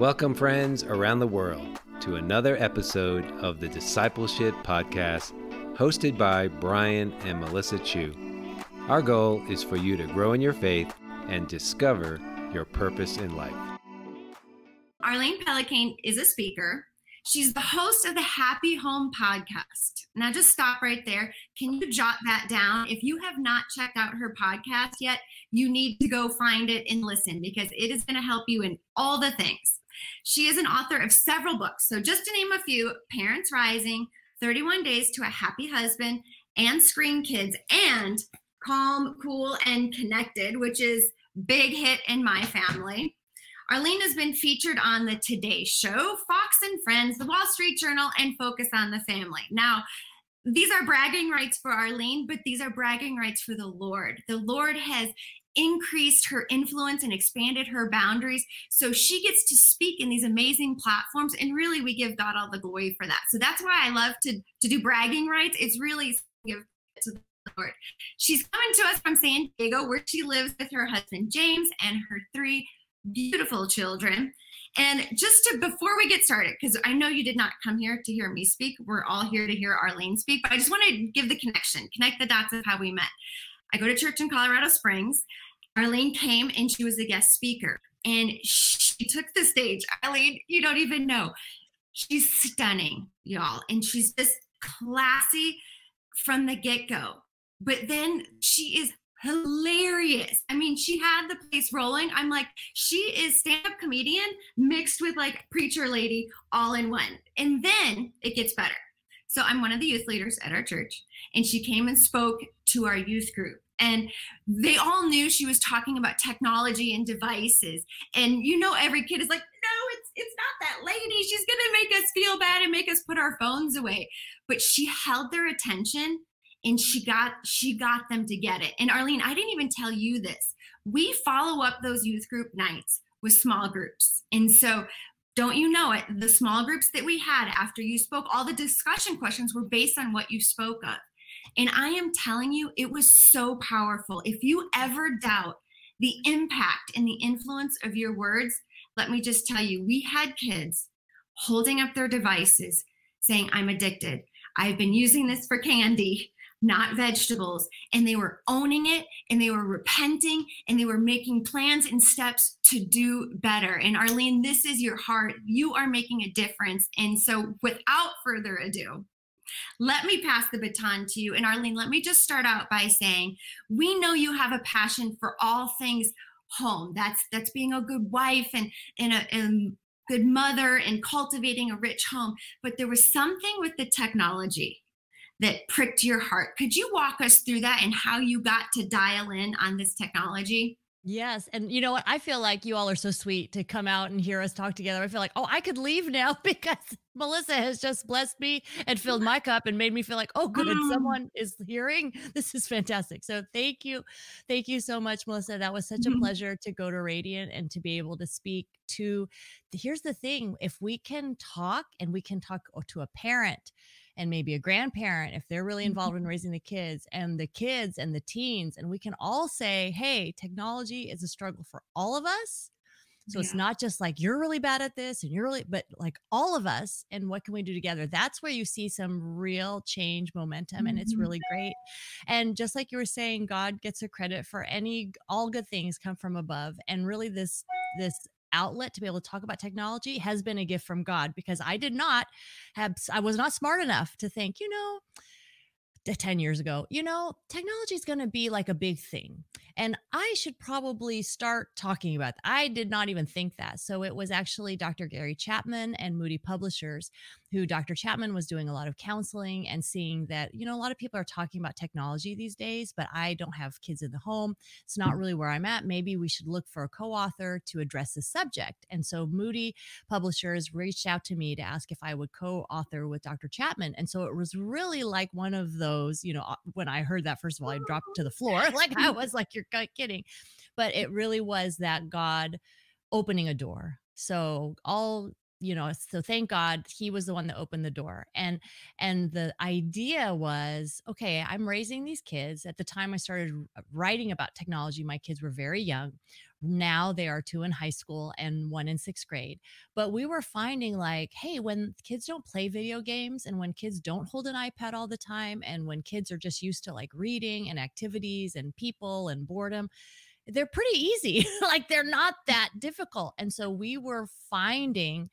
Welcome, friends around the world, to another episode of the Discipleship Podcast, hosted by Brian and Melissa Chu. Our goal is for you to grow in your faith and discover your purpose in life. Arlene Pellicane is a speaker. She's the host of the Happy Home podcast. Now, just stop right there. Can you jot that down? If you have not checked out her podcast yet, you need to go find it and listen because it is going to help you in all the things. She is an author of several books. So, just to name a few Parents Rising, 31 Days to a Happy Husband, and Screen Kids, and Calm, Cool, and Connected, which is big hit in my family. Arlene has been featured on the Today Show, Fox and Friends, the Wall Street Journal, and Focus on the Family. Now, these are bragging rights for Arlene, but these are bragging rights for the Lord. The Lord has increased her influence and expanded her boundaries. So she gets to speak in these amazing platforms. And really, we give God all the glory for that. So that's why I love to, to do bragging rights. It's really give to the Lord. She's coming to us from San Diego, where she lives with her husband James and her three beautiful children. And just to before we get started, because I know you did not come here to hear me speak, we're all here to hear Arlene speak, but I just want to give the connection, connect the dots of how we met. I go to church in Colorado Springs. Arlene came and she was a guest speaker and she took the stage. Arlene, you don't even know. She's stunning, y'all. And she's just classy from the get go. But then she is hilarious. I mean, she had the place rolling. I'm like, she is stand-up comedian mixed with like preacher lady all in one. And then it gets better. So I'm one of the youth leaders at our church, and she came and spoke to our youth group. And they all knew she was talking about technology and devices. And you know, every kid is like, no, it's it's not that lady. She's gonna make us feel bad and make us put our phones away. But she held their attention and she got she got them to get it. And Arlene, I didn't even tell you this. We follow up those youth group nights with small groups. And so don't you know it? The small groups that we had after you spoke, all the discussion questions were based on what you spoke of. And I am telling you, it was so powerful. If you ever doubt the impact and the influence of your words, let me just tell you, we had kids holding up their devices saying, I'm addicted. I've been using this for candy not vegetables. And they were owning it and they were repenting and they were making plans and steps to do better. And Arlene, this is your heart. You are making a difference. And so, without further ado, let me pass the baton to you. And Arlene, let me just start out by saying we know you have a passion for all things home. That's that's being a good wife and and a, and good mother and cultivating a rich home. But there was something with the technology that pricked your heart. Could you walk us through that and how you got to dial in on this technology? Yes. And you know what? I feel like you all are so sweet to come out and hear us talk together. I feel like, oh, I could leave now because Melissa has just blessed me and filled my cup and made me feel like, oh, good, mm. someone is hearing. This is fantastic. So thank you. Thank you so much, Melissa. That was such a mm-hmm. pleasure to go to Radiant and to be able to speak to. Here's the thing if we can talk and we can talk to a parent and maybe a grandparent if they're really involved in mm-hmm. raising the kids and the kids and the teens and we can all say hey technology is a struggle for all of us so yeah. it's not just like you're really bad at this and you're really but like all of us and what can we do together that's where you see some real change momentum and it's mm-hmm. really great and just like you were saying god gets a credit for any all good things come from above and really this this outlet to be able to talk about technology has been a gift from God because I did not have, I was not smart enough to think, you know, 10 years ago, you know, technology is going to be like a big thing. And I should probably start talking about that. I did not even think that. So it was actually Dr. Gary Chapman and Moody Publishers who Dr. Chapman was doing a lot of counseling and seeing that, you know, a lot of people are talking about technology these days, but I don't have kids in the home. It's not really where I'm at. Maybe we should look for a co author to address the subject. And so Moody Publishers reached out to me to ask if I would co author with Dr. Chapman. And so it was really like one of those, you know, uh, when I heard that, first of all, I dropped to the floor. Like I was like, you're kidding. But it really was that God opening a door. So all you know so thank god he was the one that opened the door and and the idea was okay i'm raising these kids at the time i started writing about technology my kids were very young Now they are two in high school and one in sixth grade. But we were finding like, hey, when kids don't play video games and when kids don't hold an iPad all the time, and when kids are just used to like reading and activities and people and boredom, they're pretty easy. like they're not that difficult. And so we were finding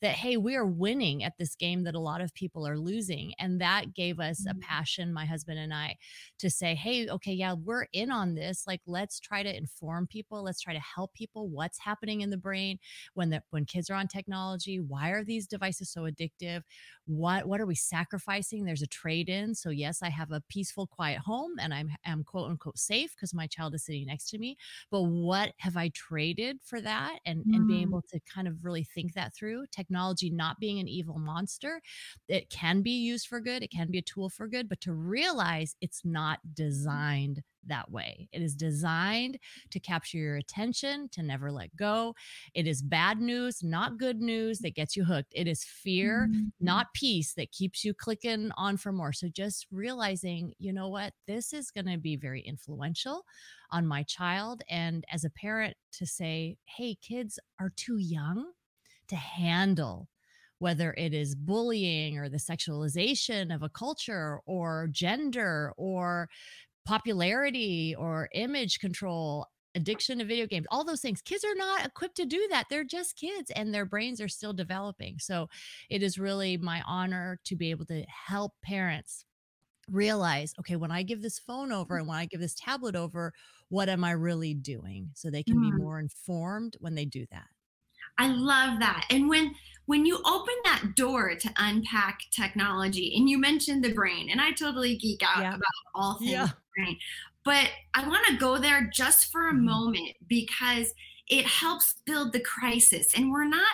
that hey we are winning at this game that a lot of people are losing and that gave us a Mm. passion my husband and i to say hey okay yeah we're in on this like let's try to inform people let's try to help people what's happening in the brain when the when kids are on technology why are these devices so addictive what what are we sacrificing there's a trade in so yes i have a peaceful quiet home and i'm am quote unquote safe because my child is sitting next to me but what have i traded for that and and being Mm. able to kind of really think that through technology not being an evil monster it can be used for good it can be a tool for good but to realize it's not designed that way it is designed to capture your attention to never let go it is bad news not good news that gets you hooked it is fear Mhm. not peace that keeps you clicking on for more. So just realizing, you know what, this is going to be very influential on my child. And as a parent, to say, hey, kids are too young to handle whether it is bullying or the sexualization of a culture or gender or popularity or image control addiction to video games all those things. Kids are not equipped to do that. They're just kids and their brains are still developing. So it is really my honor to be able to help parents realize okay when i give this phone over and when i give this tablet over what am i really doing? So they can be Mm. more informed when they do that I love that. And when when you open that door to unpack technology, and you mentioned the brain, and I totally geek out Yeah. about all things Yeah. brain, but I want to go there just for a Mhm. moment because it helps build the crisis, and we're not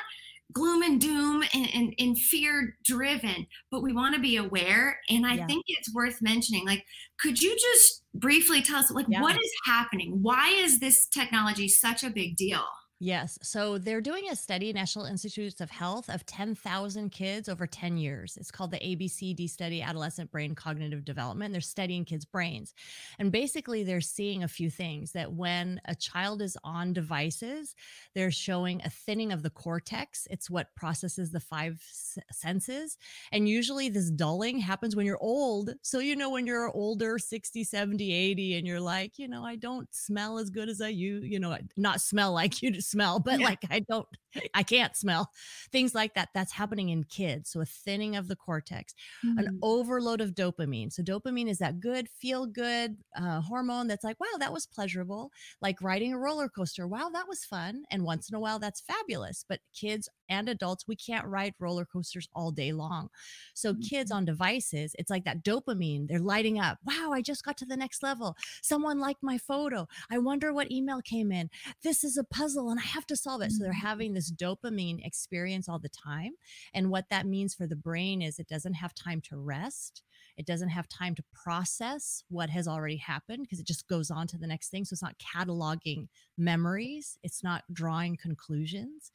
gloom and doom and, and, and fear driven but we want to be aware and i Yeah. think it's worth mentioning like could you just briefly tell us like what is happening why is this technology such a big deal Yes. So they're doing a study, National Institutes of Health, of 10,000 kids over 10 years. It's called the ABCD study, Adolescent Brain Cognitive Development. They're studying kids' brains. And basically, they're seeing a few things that when a child is on devices, they're showing a thinning of the cortex. It's what processes the five senses. And usually, this dulling happens when you're old. So, you know, when you're older, 60, 70, 80, and you're like, you know, I don't smell as good as I you, you know, not smell like you to smell, but Yeah. like I don't, I can't smell things like that. That's happening in kids. So, a thinning of the cortex an Mhm. overload of dopamine. So dopamine is that good, feel good uh, hormone that's like, wow, that was pleasurable. Like riding a roller coaster. Wow, that was fun. And once in a while, that's fabulous. But kids and adults, we can't ride roller coasters all day long. So kids Mhm. on devices, it's like that dopamine. They're lighting up. Wow, I just got to the next level. Someone liked my photo. I wonder what email came in. This is a puzzle and I have to solve it. So they're Mhm. having this dopamine experience all the time. And what that means for the brain is it doesn't have time to rest. It doesn't have time to process what has already happened because it just goes on to the next thing. So it's not cataloging memories, it's not drawing conclusions.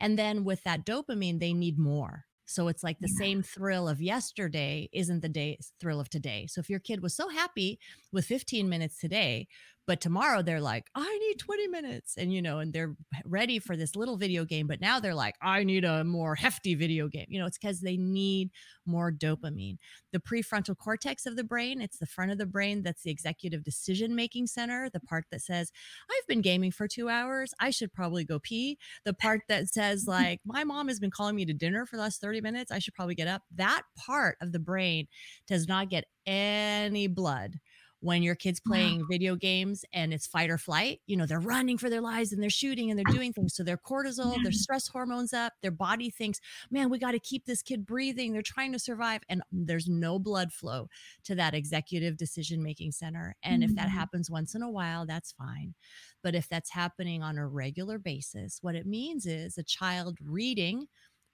And then with that dopamine, they need more. So it's like the Yeah. same thrill of yesterday isn't the day thrill of today. So if your kid was so happy with 15 minutes today, but tomorrow they're like, I need 20 minutes. And, you know, and they're ready for this little video game, but now they're like, I need a more hefty video game. You know, it's because they need more dopamine. The prefrontal cortex of the brain, it's the front of the brain that's the executive decision making center, the part that says, I've been gaming for two hours. I should probably go pee. The part that says, like, my mom has been calling me to dinner for the last 30 minutes. I should probably get up. That part of the brain does not get any blood when your kids Wow. playing video games and it's fight or flight, you know, they're running for their lives and they're shooting and they're doing things. So their cortisol, Yeah. their stress hormones up, their body thinks, man, we got to keep this kid breathing. They're trying to survive. And there's no blood flow to that executive decision making center. And if that Mhm. happens once in a while, that's fine. But if that's happening on a regular basis, what it means is a child reading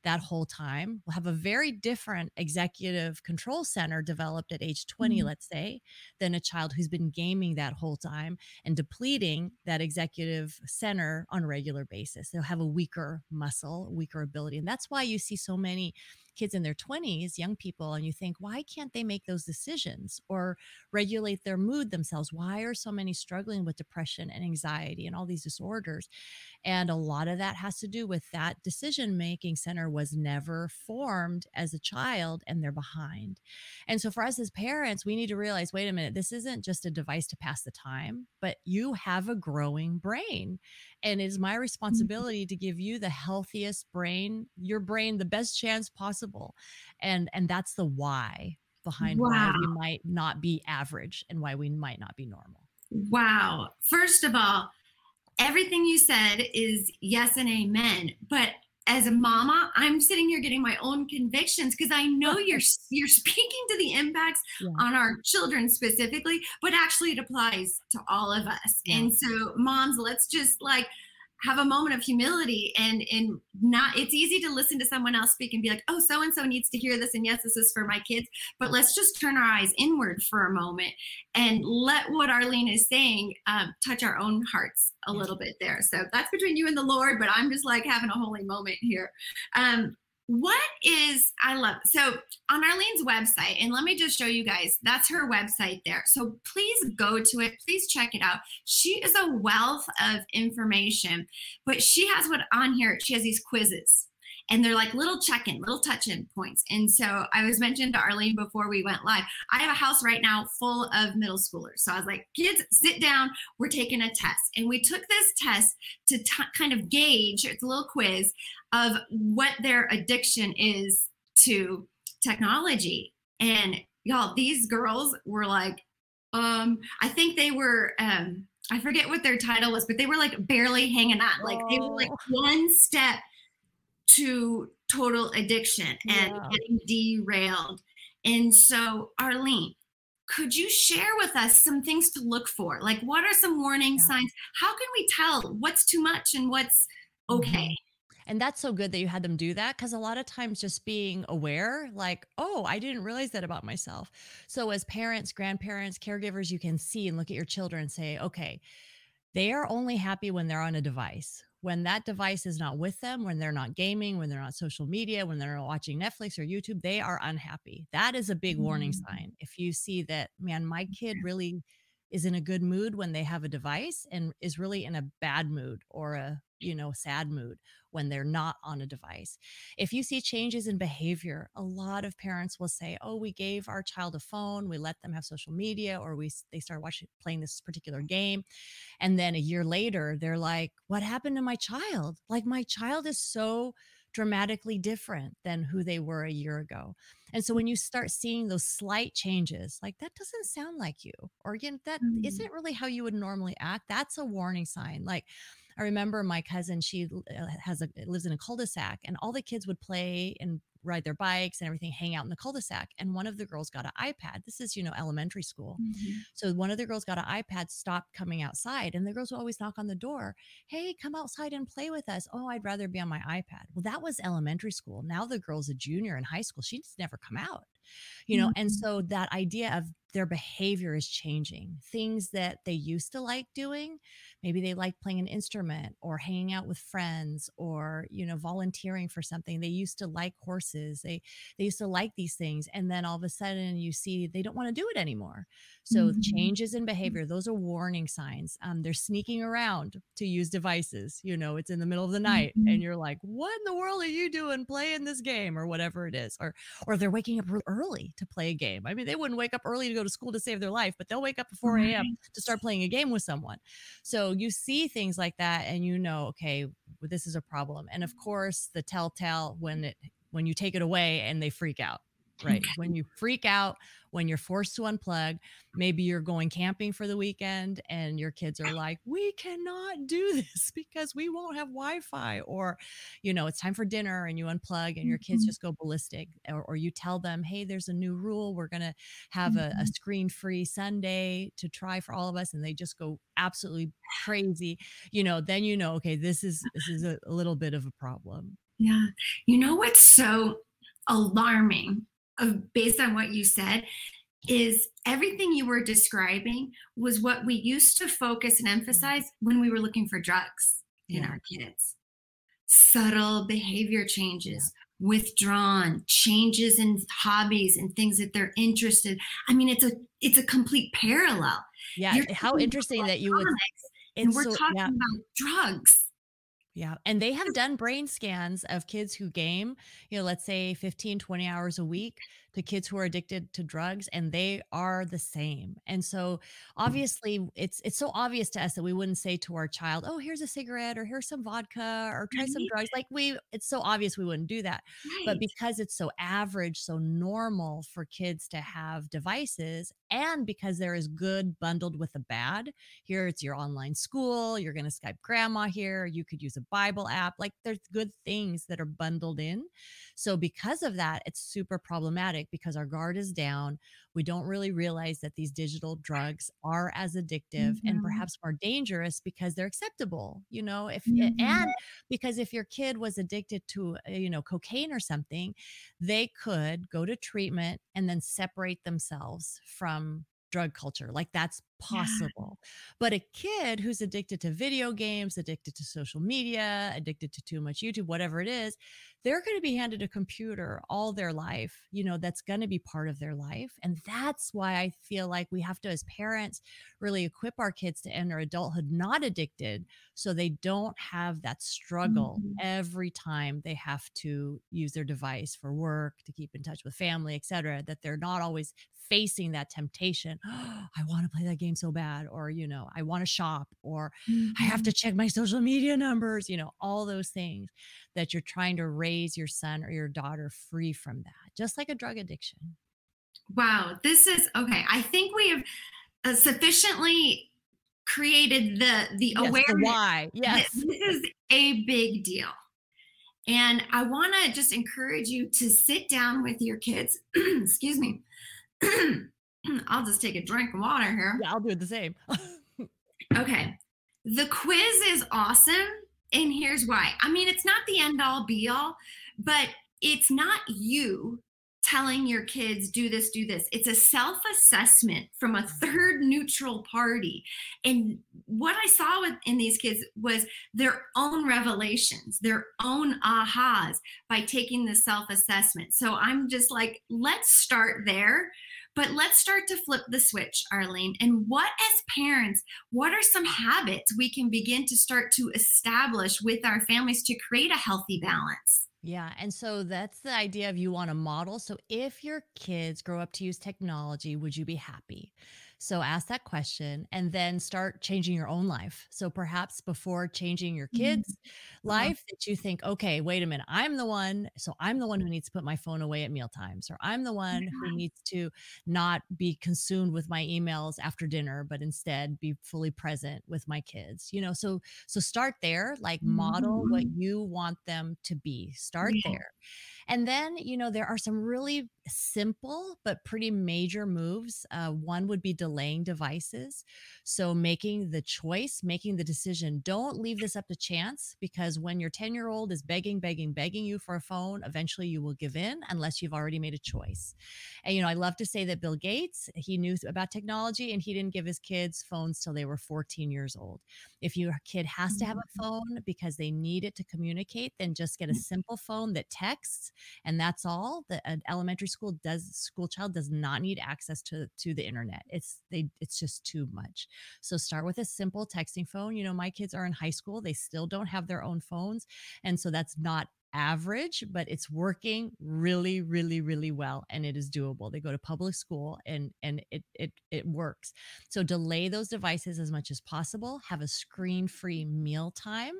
that whole time will have a very different executive control center developed at age 20, Mhm. let's say, than a child who's been gaming that whole time and depleting that executive center on a regular basis. They'll have a weaker muscle, weaker ability. And that's why you see so many kids in their 20s, young people, and you think, why can't they make those decisions or regulate their mood themselves? Why are so many struggling with depression and anxiety and all these disorders? And a lot of that has to do with that decision making center was never formed as a child and they're behind. And so for us as parents, we need to realize wait a minute, this isn't just a device to pass the time, but you have a growing brain. And it is my mm-hmm. responsibility to give you the healthiest brain, your brain, the best chance possible. And and that's the why behind wow. why we might not be average and why we might not be normal. Wow. First of all, everything you said is yes and amen. But as a mama, I'm sitting here getting my own convictions because I know you're you're speaking to the impacts yeah. on our children specifically, but actually it applies to all of us. Yeah. And so, moms, let's just like have a moment of humility and and not it's easy to listen to someone else speak and be like oh so and so needs to hear this and yes this is for my kids. But let's just turn our eyes inward for a moment and let what arlene is saying um, touch our own hearts a little bit there. So that's between you and the lord but i'm just like having a holy moment here. Um, what is i love so on arlene's website and let me just show you guys that's her website there. So please go to it please check it out. She is a wealth of information but she has what on here she has these quizzes and they're like little check-in little touch-in points. And so i was mentioned to arlene before we went live i have a house right now full of middle schoolers. So i was like kids sit down we're taking a test. And we took this test to t- kind of gauge it's a little quiz of what their addiction is to technology. And y'all these girls were like um i think they were um i forget what their title was but they were like barely hanging on. Like they were like oh. one step to total addiction and yeah. getting derailed. And so, Arlene, could you share with us some things to look for? Like, what are some warning yeah. signs? How can we tell what's too much and what's okay? Mm-hmm. And that's so good that you had them do that because a lot of times just being aware, like, oh, I didn't realize that about myself. So, as parents, grandparents, caregivers, you can see and look at your children and say, okay, they are only happy when they're on a device when that device is not with them, when they're not gaming, when they're on social media, when they're watching Netflix or YouTube, they are unhappy. That is a big warning mm. sign. If you see that, man, my kid really is in a good mood when they have a device and is really in a bad mood or a you know sad mood when they're not on a device. If you see changes in behavior a lot of parents will say oh we gave our child a phone we let them have social media or we they start watching playing this particular game and then a year later they're like what happened to my child? Like my child is so dramatically different than who they were a year ago. And so when you start seeing those slight changes, like that doesn't sound like you, or again, that mm-hmm. not really how you would normally act, that's a warning sign. Like I remember my cousin, she uh, has a lives in a cul-de-sac and all the kids would play and ride their bikes and everything, hang out in the cul-de-sac. And one of the girls got an iPad. This is, you know, elementary school. Mm-hmm. So one of the girls got an iPad, stopped coming outside. And the girls would always knock on the door. Hey, come outside and play with us. Oh, I'd rather be on my iPad. Well, that was elementary school. Now the girl's a junior in high school. She's never come out you know mm-hmm. and so that idea of their behavior is changing. Things that they used to like doing maybe they like playing an instrument or hanging out with friends or you know volunteering for something. They used to like horses. They they used to like these things and then all of a sudden you see they don't want to do it anymore. So mm-hmm. changes in behavior those are warning signs. Um, they're sneaking around to use devices you know it's in the middle of the night mm-hmm. and you're like what in the world are you doing playing this game? or whatever it is or or they're waking up early to play a game. I mean they wouldn't wake up early to go to school to save their life but they'll wake up at 4 a.m to start playing a game with someone. So you see things like that and you know okay this is a problem. And of course the telltale when it when you take it away and they freak out right when you freak out when you're forced to unplug maybe you're going camping for the weekend and your kids are like we cannot do this because we won't have wi-fi or you know it's time for dinner and you unplug and your kids mm-hmm. just go ballistic or, or, you tell them hey there's a new rule we're going to have mm-hmm. a, a mm-hmm. screen free sunday to try for all of us and they just go absolutely crazy you know then you know okay this is this is a, a little bit of a problem yeah you know what's so alarming of based on what you said is everything you were describing was what we used to focus and emphasize when we were looking for drugs in our kids. Subtle behavior changes withdrawn changes in hobbies and things that they're interested i mean it's a it's a complete parallel. Yeah You're how interesting that you would and we're so, talking yeah. about drugs yeah. And they have done brain scans of kids who game, you know, let's say 15, 20 hours a mm-hmm. week to kids who are addicted to drugs and they are the same. And so mm. obviously it's it's so obvious to us that we wouldn't say to our child, "Oh, here's a cigarette or here's some vodka or try some drugs." Like we it's so obvious we wouldn't do that. Right. But because it's so average, so normal for kids to have devices and because there is good bundled with the bad, here it's your online school, you're going to Skype grandma here, you could use a Bible app. Like there's good things that are bundled in. So because of that, it's super problematic because our guard is down. We don't really realize that these digital drugs are as addictive mm-hmm. and perhaps more dangerous because they're acceptable, you know, if mm-hmm. and because if your kid was addicted to, uh, you know, cocaine or something, they could go to treatment and then separate themselves from drug culture. Like that's possible. Yeah. But a kid who's addicted to video games, addicted to social media, addicted to too much YouTube, whatever it is, they're going to be handed a computer all their life, you know, that's going to be part of their life. And that's why I feel like we have to, as parents, really equip our kids to enter adulthood not addicted so they don't have that struggle mm-hmm. every time they have to use their device for work, to keep in touch with family, etc. that they're not always facing that temptation. Oh, I want to play that game so bad, or, you know, I want to shop, or mm-hmm. I have to mm-hmm. check my social media numbers, you know, all those things that you're trying to raise your son or your daughter free from that, just like a drug addiction. Wow. This is okay. I think we have uh, sufficiently created the the yes, awareness the why yes this is a big deal and i want to just encourage you to sit down with your kids excuse me I'll just take a drink of water here. Yeah, I'll do it the same. okay. The quiz is awesome. And here's why. I mean, it's not the end all be all, but it's not you telling your kids do this do this it's a self assessment from a mm-hmm. third neutral party and what i saw with, in these kids was their own revelations their own ahas by taking the self assessment so i'm just like let's start there but let's start to flip the switch, Arlene. And what, as parents, what are some habits we can begin to start to establish with our families to create a healthy balance? Yeah. And so that's the idea of you want to model. So if your kids grow up to use technology, would you be happy? So ask that question and then start changing your own life. So perhaps before changing your mm-hmm. kids' mm-hmm. life, that you think, okay, wait a minute, I'm the one. So I'm the one who needs to put my phone away at meal times, or I'm the one yeah. who needs to not be consumed with my emails after dinner, but instead be fully present with my kids. You know, so so start there, like model mm-hmm. what you want them to be. Start yeah. there. And then, you know, there are some really simple but pretty major moves. Uh, one would be delaying devices. So making the choice, making the decision. Don't leave this up to chance because when your 10 year old is begging, begging, begging you for a phone, eventually you will give in unless you've already made a choice. And, you know, I love to say that Bill Gates, he knew about technology and he didn't give his kids phones till they were 14 years old. If your kid has to have a mm. phone because they need it to communicate, then just get a mm. simple phone that texts and that's all. that an elementary school does school child does not need access to to the internet. It's they it's just too much. So start with a simple texting phone. You know, my kids are in high school; they still don't have their own phones, and so that's not average, but it's working really, really, really well, and it is doable. They go to public school, and and it it it works. So delay those devices as much as possible. Have a screen-free meal time.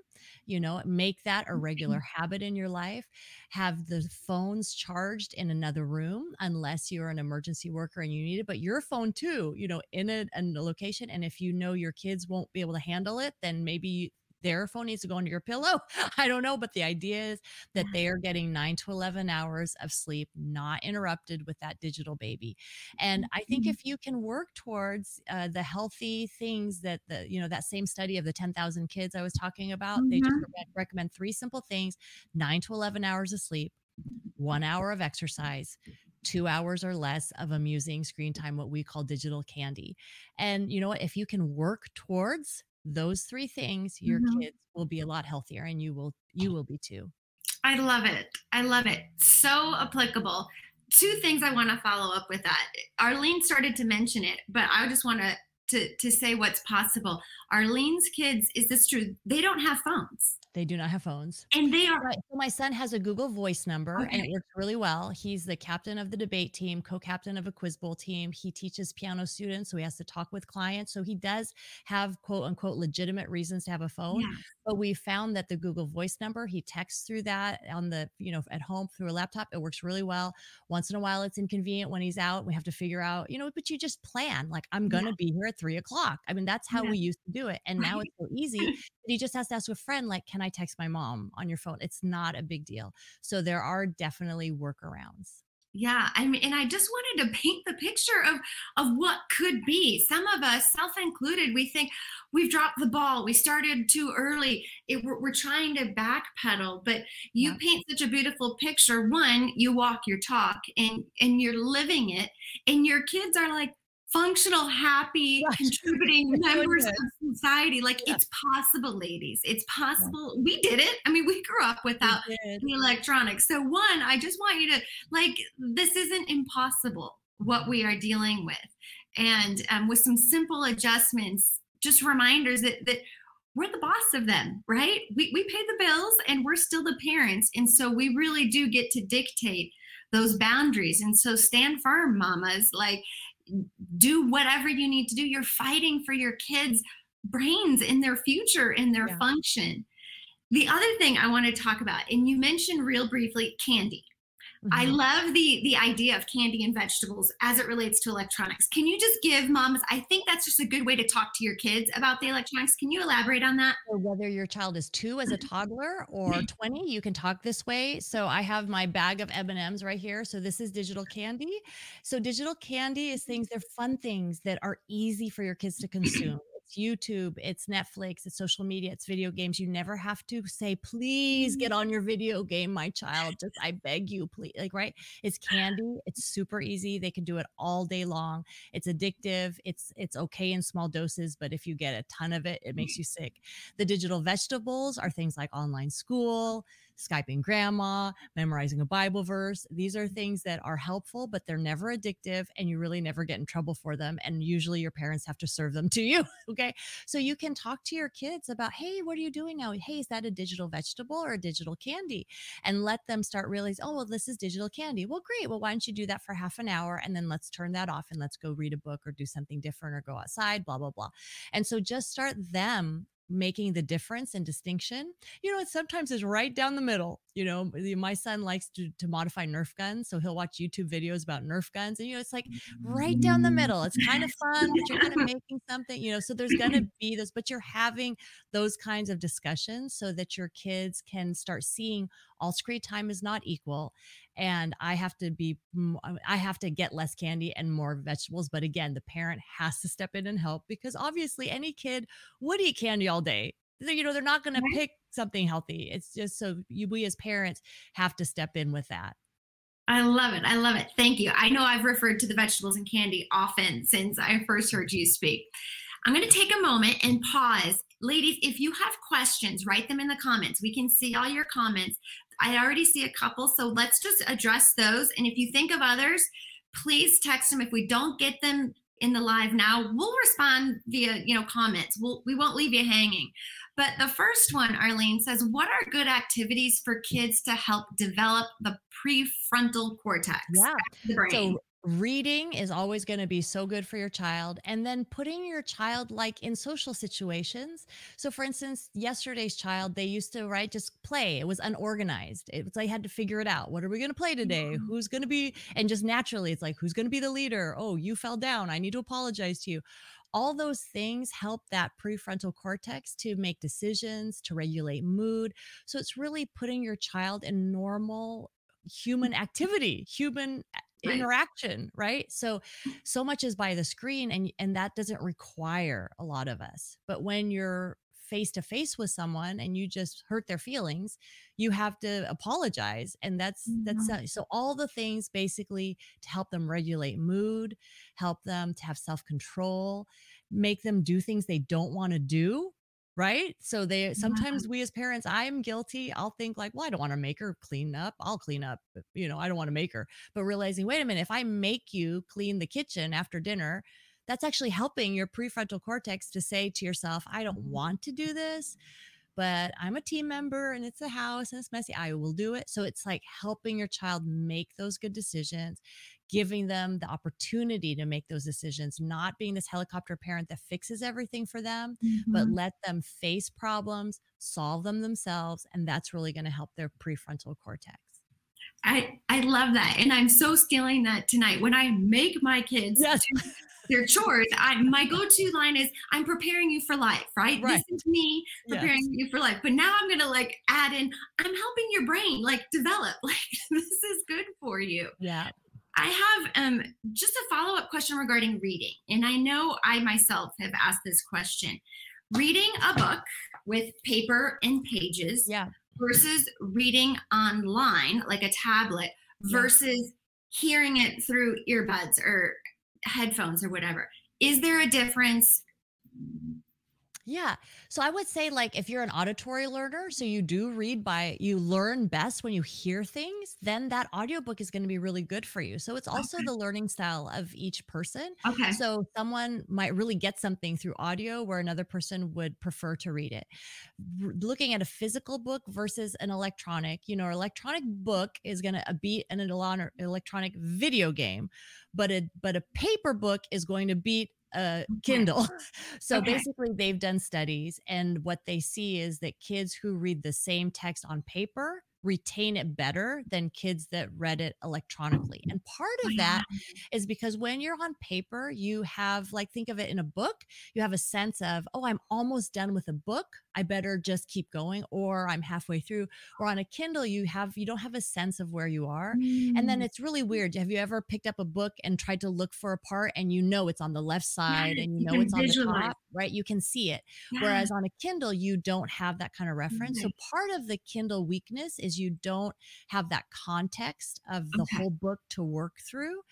You know, make that a regular mm-hmm. habit in your life. Have the phones charged in another room unless you're an emergency worker and you need it, but your phone too. You know, in a, in a location, and if you know your kids won't be able to handle it, then maybe their phone needs to go under your pillow. I don't know, but the idea is that they are getting nine to 11 hours of sleep, not interrupted with that digital baby. And I think mm-hmm. if you can work towards uh, the healthy things that the, you know, that same study of the 10,000 kids I was talking about, mm-hmm. they just mm-hmm. recommend three simple things nine to 11 hours of sleep, one hour of exercise, two hours or less of amusing screen time, what we call digital candy. And you know what? If you can work towards those three things, your mm-hmm. kids will be a lot healthier and you will you will be too. I love it. I love it. So applicable. Two things I want to follow up with that. Arlene started to mention it, but I just want to to to say what's possible. Arlene's kids, is this true? They don't have phones. They do not have phones. And they are right. So my son has a Google Voice number okay. and it works really well. He's the captain of the debate team, co-captain of a quiz bowl team. He teaches piano students, so he has to talk with clients. So he does have quote unquote legitimate reasons to have a phone. Yes. But we found that the Google Voice number, he texts through that on the, you know, at home through a laptop. It works really well. Once in a while, it's inconvenient when he's out. We have to figure out, you know, but you just plan like I'm gonna yeah. be here at three o'clock. I mean, that's how yeah. we used to do it. And right. now it's so easy. he just has to ask a friend, like, can I text my mom? on your phone. It's not a big deal. So there are definitely workarounds. Yeah, I mean, and I just wanted to paint the picture of of what could be. Some of us, self included, we think we've dropped the ball. We started too early. It, we're, we're, trying to backpedal, but you yeah. paint such a beautiful picture. One, you walk your talk, and and you're living it, and your kids are like, functional, happy, contributing members of society. Like yeah. it's possible, ladies. It's possible. Yeah. We did it. I mean, we grew up without the electronics. So one, I just want you to like this isn't impossible what we are dealing with. And um, with some simple adjustments, just reminders that that we're the boss of them, right? We, we pay the bills and we're still the parents. And so we really do get to dictate those boundaries. And so stand firm, mamas. Like do whatever you need to do. You're fighting for your kids' brains in their future, in their yeah. function. The other thing I want to talk about, and you mentioned real briefly candy. Mm-hmm. I love the the idea of candy and vegetables as it relates to electronics. Can you just give moms? I think that's just a good way to talk to your kids about the electronics. Can you elaborate on that? Or whether your child is two as a toddler or 20, you can talk this way. So I have my bag of M&Ms right here. So this is digital candy. So digital candy is things, they're fun things that are easy for your kids to consume it's YouTube, it's Netflix, it's social media, it's video games. You never have to say, please mm-hmm. get on your video game, my child. Just I beg you, please. Like, right? It's candy. It's super easy. They can do it all day long. It's addictive. It's it's okay in small doses, but if you get a ton of it, it makes mm-hmm. you sick. The digital vegetables are things like online school, Skyping grandma, memorizing a Bible verse. These are things that are helpful, but they're never addictive and you really never get in trouble for them. And usually your parents have to serve them to you. Okay. So you can talk to your kids about, hey, what are you doing now? Hey, is that a digital vegetable or a digital candy? And let them start realizing, oh, well, this is digital candy. Well, great. Well, why don't you do that for half an hour and then let's turn that off and let's go read a book or do something different or go outside, blah, blah, blah. And so just start them making the difference and distinction you know it sometimes is right down the middle you know my son likes to, to modify nerf guns so he'll watch youtube videos about nerf guns and you know it's like right down the middle it's kind of fun but you're kind of making something you know so there's going to be this but you're having those kinds of discussions so that your kids can start seeing all screen time is not equal and i have to be i have to get less candy and more vegetables but again the parent has to step in and help because obviously any kid would eat candy all day you know they're not going to pick something healthy it's just so you we as parents have to step in with that I love it. I love it. Thank you. I know I've referred to the vegetables and candy often since I first heard you speak. I'm going to take a moment and pause. Ladies, if you have questions, write them in the comments. We can see all your comments. I already see a couple, so let's just address those. And if you think of others, please text them. If we don't get them in the live now, we'll respond via you know comments. We'll we won't leave you hanging. But the first one, Arlene says, "What are good activities for kids to help develop the prefrontal cortex?" Yeah, the brain. So reading is always going to be so good for your child and then putting your child like in social situations. So for instance yesterday's child they used to write just play. It was unorganized. It was they had to figure it out. What are we going to play today? Mm-hmm. who's going to be and just naturally it's like who's going to be the leader? Oh you fell down. I need to apologize to you. All those things help that prefrontal cortex to make decisions to regulate mood. So it's really putting your child in normal human activity human right. interaction right so so much is by the screen and and that doesn't require a lot of us but when you're face to face with someone and you just hurt their feelings you have to apologize and that's mm-hmm. that's so all the things basically to help them regulate mood help them to have self control make them do things they don't want to do right? So they sometimes we as parents, I'm guilty. I'll think like, well, I don't want to make her clean up. I'll clean up. You know, I don't want to make her. But realizing, wait a minute, if I make you clean the kitchen after dinner, that's actually helping your prefrontal cortex to say to yourself, I don't mm-hmm. want to do this but I'm a team member and it's a house and it's messy. I will do it. So it's like helping your child make those good decisions, giving them the opportunity to make those decisions, not being this helicopter parent that fixes everything for them, mm-hmm. but let them face problems, solve them themselves. And that's really going to help their prefrontal cortex. I, I love that. And I'm so stealing that tonight. When I make my kids yes their chores. I my go-to line is I'm preparing you for life, right? right. Listen to me, preparing yes. you for life. But now I'm gonna like add in, I'm helping your brain like develop. Like this is good for you. Yeah. I have um, just a follow up question regarding reading. And I know I myself have asked this question. Reading a book with paper and pages yeah. versus reading online, like a tablet, versus hearing it through earbuds or headphones or whatever. Is there a difference? Yeah. So I would say like if you're an auditory learner, so you do read by you learn best when you hear things, then that audiobook is going to be really good for you. So it's also okay. the learning style of each person. Okay. So someone might really get something through audio where another person would prefer to read it. R- looking at a physical book versus an electronic, you know, electronic book is going to uh, beat an electronic video game, but a but a paper book is going to beat a Kindle. so okay. basically, they've done studies, and what they see is that kids who read the same text on paper retain it better than kids that read it electronically. And part of that is because when you're on paper, you have, like, think of it in a book, you have a sense of, oh, I'm almost done with a book. I better just keep going, or I'm halfway through. Or on a Kindle, you have, you don't have a sense of where you are. Mm. And then mm. it's really weird. Have you ever picked up a book and tried to look for a part and you know it's on the left side and you know it's on the top, right? You can see it. Yeah. Whereas on a Kindle, you don't have that kind of reference. So part of the Kindle weakness is you don't have that context of the okay. whole book to work through.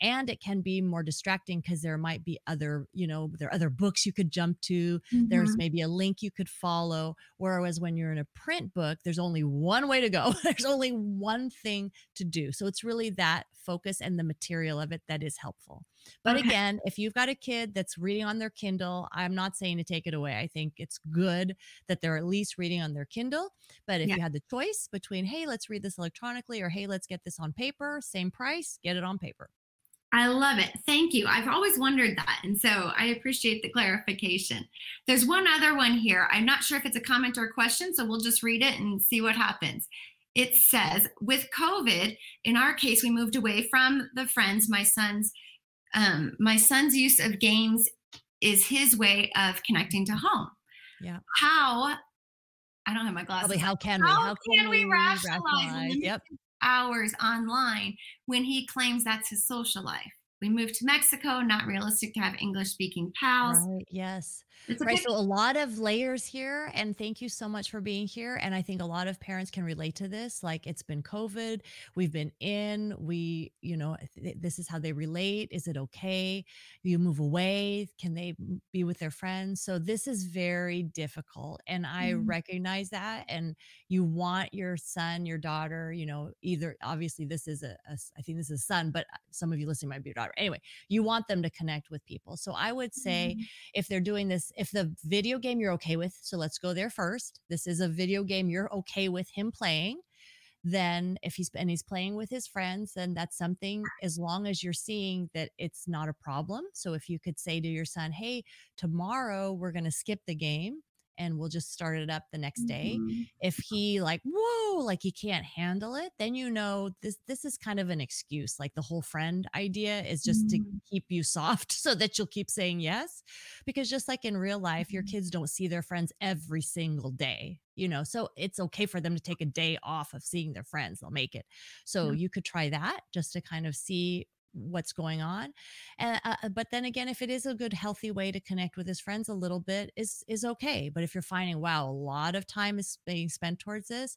And it can be more distracting because there might be other, you know, there are other books you could jump to. Mm-hmm. There's maybe a link you could follow. Whereas when you're in a print book, there's only one way to go. there's only one thing to do. So it's really that focus and the material of it that is helpful. But okay. again, if you've got a kid that's reading on their Kindle, I'm not saying to take it away. I think it's good that they're at least reading on their Kindle. But if yeah. you had the choice between, hey, let's read this electronically or hey, let's get this on paper, same price, get it on paper. I love it. Thank you. I've always wondered that. And so I appreciate the clarification. There's one other one here. I'm not sure if it's a comment or a question, so we'll just read it and see what happens. It says, with COVID, in our case, we moved away from the friends my son's um, my son's use of games is his way of connecting to home. Yeah. How I don't have my glasses. Probably how can we? How, how can, can, we, rationalize, rationalize yep. hours online when he claims that's his social life? We moved to Mexico, not realistic to have English speaking pals. Right, yes. Right. So a lot of layers here. And thank you so much for being here. And I think a lot of parents can relate to this. Like it's been COVID, we've been in, we, you know, th- this is how they relate. Is it okay? You move away. Can they be with their friends? So this is very difficult. And I mm. recognize that. And you want your son, your daughter, you know, either obviously this is a, a I think this is a son, but some of you listening might be a daughter. Anyway, you want them to connect with people. So I would say mm. if they're doing this if the video game you're okay with, so let's go there first. This is a video game you're okay with him playing. Then if he's and he's playing with his friends, then that's something as long as you're seeing that it's not a problem. So if you could say to your son, "Hey, tomorrow we're going to skip the game and we'll just start it up the next day. Mm-hmm. If he like, whoa, like he can't handle it, then you know this this is kind of an excuse. Like the whole friend idea is just mm-hmm. to keep you soft so that you'll keep saying yes. Because just like in real life, mm-hmm. your kids don't see their friends every single day you know so it's okay for them to take a day off of seeing their friends they'll make it so you could try that just to kind of see what's going on and uh, uh, but then again if it is a good healthy way to connect with his friends a little bit is is okay but if you're finding wow a lot of time is being spent towards this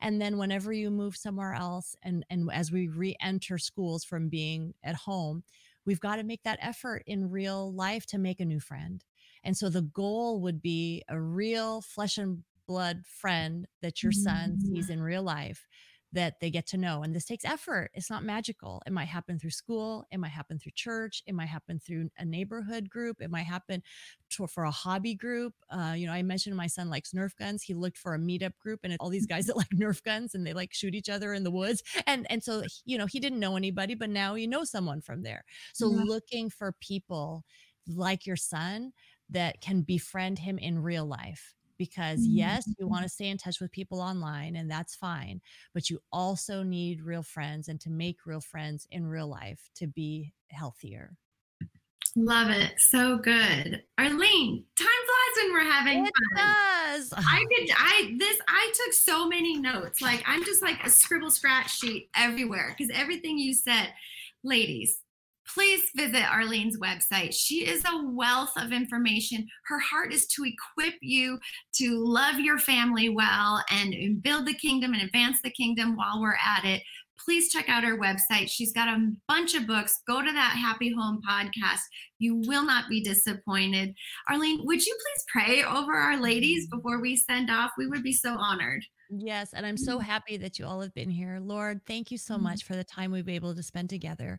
and then whenever you move somewhere else and and as we re-enter schools from being at home we've got to make that effort in real life to make a new friend And so the goal would be a real flesh and blood friend that your son sees Mm. in real life that they get to know. And this takes effort. It's not magical. It might happen through school. It might happen through church. It might happen through a neighborhood group. It might happen to, for a hobby group. Uh, you know, I mentioned my son likes Nerf guns. He looked for a meetup group and all these guys that like Nerf guns and they like shoot each other in the woods. And and so you know he didn't know anybody, but now you know someone from there. So Yeah. looking for people like your son that can befriend him in real life because yes you mm-hmm. want to stay in touch with people online and that's fine but you also need real friends and to make real friends in real life to be healthier Love it. So good. Arlene, time flies when we're having it fun. does I could I this I took so many notes. Like I'm just like a scribble scratch sheet everywhere because everything you said, ladies, please visit Arlene's website. She is a wealth of information. Her heart is to equip you to love your family well and build the kingdom and advance the kingdom while we're at it. Please check out her website. She's got a bunch of books. Go to that Happy Home podcast. You will not be disappointed. Arlene, would you please pray over our ladies mm. before we send off? We would be so honored. Yes, and I'm so happy that you all have been here. Lord, thank you so Mhm. much for the time we've been able to spend together.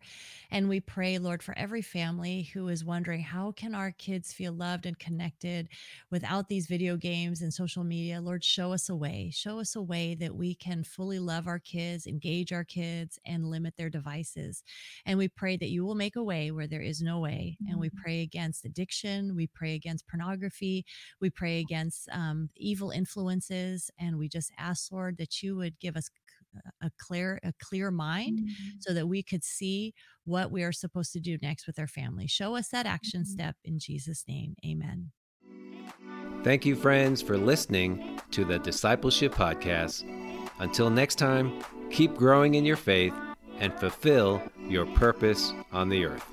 And we pray, Lord, for every family who is wondering how can our kids feel loved and connected without these video games and social media? Lord, show us a way. Show us a way that we can fully love our kids, engage our kids, and limit their devices. And we pray that you will make a way where there is no way. And we Mhm. pray against addiction. We pray against pornography. We pray against um, evil influences, and we just ask, Lord, that you would give us c- a clear, a clear mind, so that we could see what we are supposed to do next with our family. Show us that action Mhm. step in Jesus' name. Amen. Thank you, friends, for listening to the Discipleship Podcast. Until next time, keep growing in your faith and fulfill your purpose on the earth.